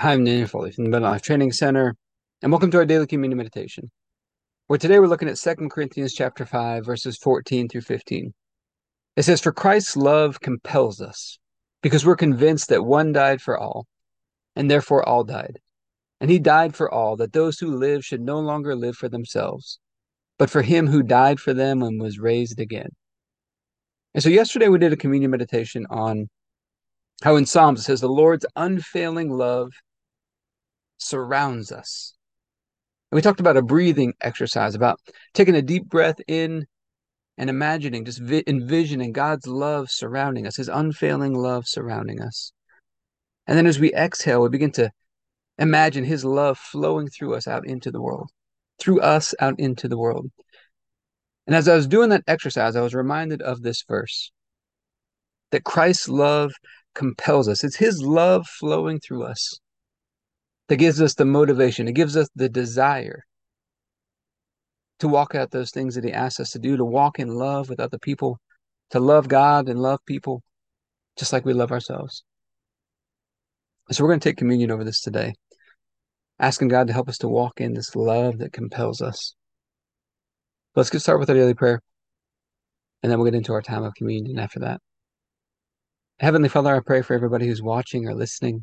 Hi, I'm Daniel Foley from the Better Life Training Center, and welcome to our daily communion meditation. Where today we're looking at 2 Corinthians chapter 5, verses 14 through 15. It says, For Christ's love compels us, because we're convinced that one died for all, and therefore all died. And he died for all, that those who live should no longer live for themselves, but for him who died for them and was raised again. And so yesterday we did a communion meditation on how in Psalms it says, The Lord's unfailing love surrounds us. And we talked about a breathing exercise, about taking a deep breath in and imagining, just vi- envisioning God's love surrounding us, his unfailing love surrounding us. And then as we exhale, we begin to imagine his love flowing through us out into the world, through us out into the world. And as I was doing that exercise, I was reminded of this verse that Christ's love compels us. It's his love flowing through us that gives us the motivation, it gives us the desire to walk out those things that He asks us to do, to walk in love with other people, to love God and love people just like we love ourselves. So we're going to take communion over this today, asking God to help us to walk in this love that compels us. Let's get started with our daily prayer, and then we'll get into our time of communion after that. Heavenly Father, I pray for everybody who's watching or listening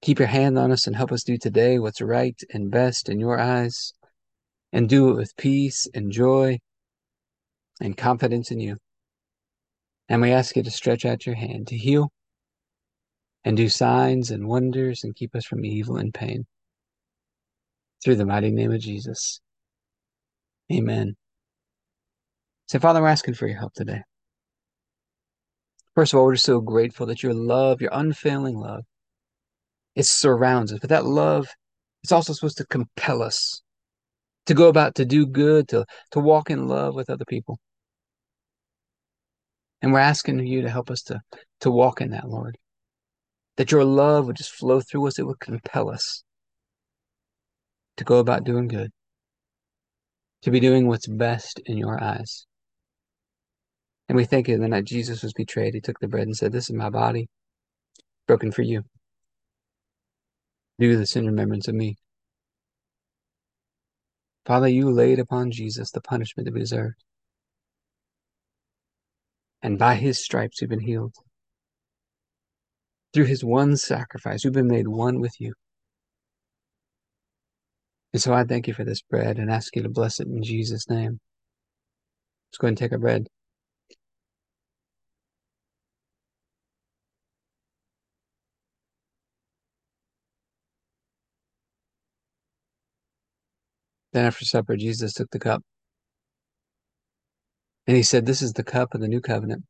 Keep your hand on us and help us do today what's right and best in your eyes, and do it with peace and joy and confidence in you. And we ask you to stretch out your hand to heal and do signs and wonders and keep us from evil and pain. Through the mighty name of Jesus. Amen. So, Father, we're asking for your help today. First of all, we're just so grateful that your love, your unfailing love, it surrounds us. But that love, it's also supposed to compel us to go about to do good, to, to walk in love with other people. And we're asking you to help us to, to walk in that, Lord. That your love would just flow through us, it would compel us to go about doing good, to be doing what's best in your eyes. And we thank you the night Jesus was betrayed, he took the bread and said, This is my body, broken for you. Do this in remembrance of me. Father, you laid upon Jesus the punishment that we deserved. And by his stripes we've been healed. Through his one sacrifice, we've been made one with you. And so I thank you for this bread and ask you to bless it in Jesus' name. Let's go and take our bread. Then after supper, Jesus took the cup. And he said, This is the cup of the new covenant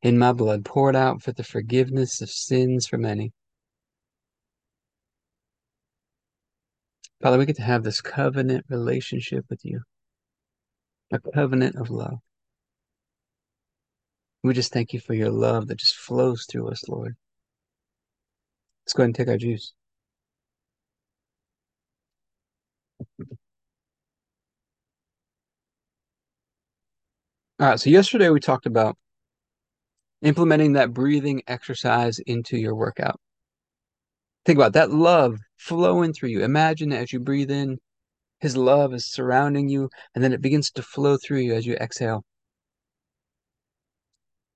in my blood, poured out for the forgiveness of sins for many. Father, we get to have this covenant relationship with you, a covenant of love. We just thank you for your love that just flows through us, Lord. Let's go ahead and take our juice. All right, so yesterday we talked about implementing that breathing exercise into your workout. Think about that love flowing through you. Imagine as you breathe in, his love is surrounding you, and then it begins to flow through you as you exhale.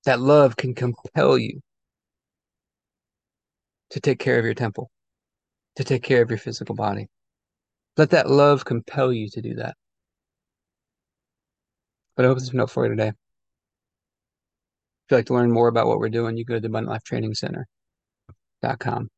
That love can compel you to take care of your temple, to take care of your physical body. Let that love compel you to do that. But I hope been helpful for you today. If you'd like to learn more about what we're doing, you go to the Abundant Life Training Center.com.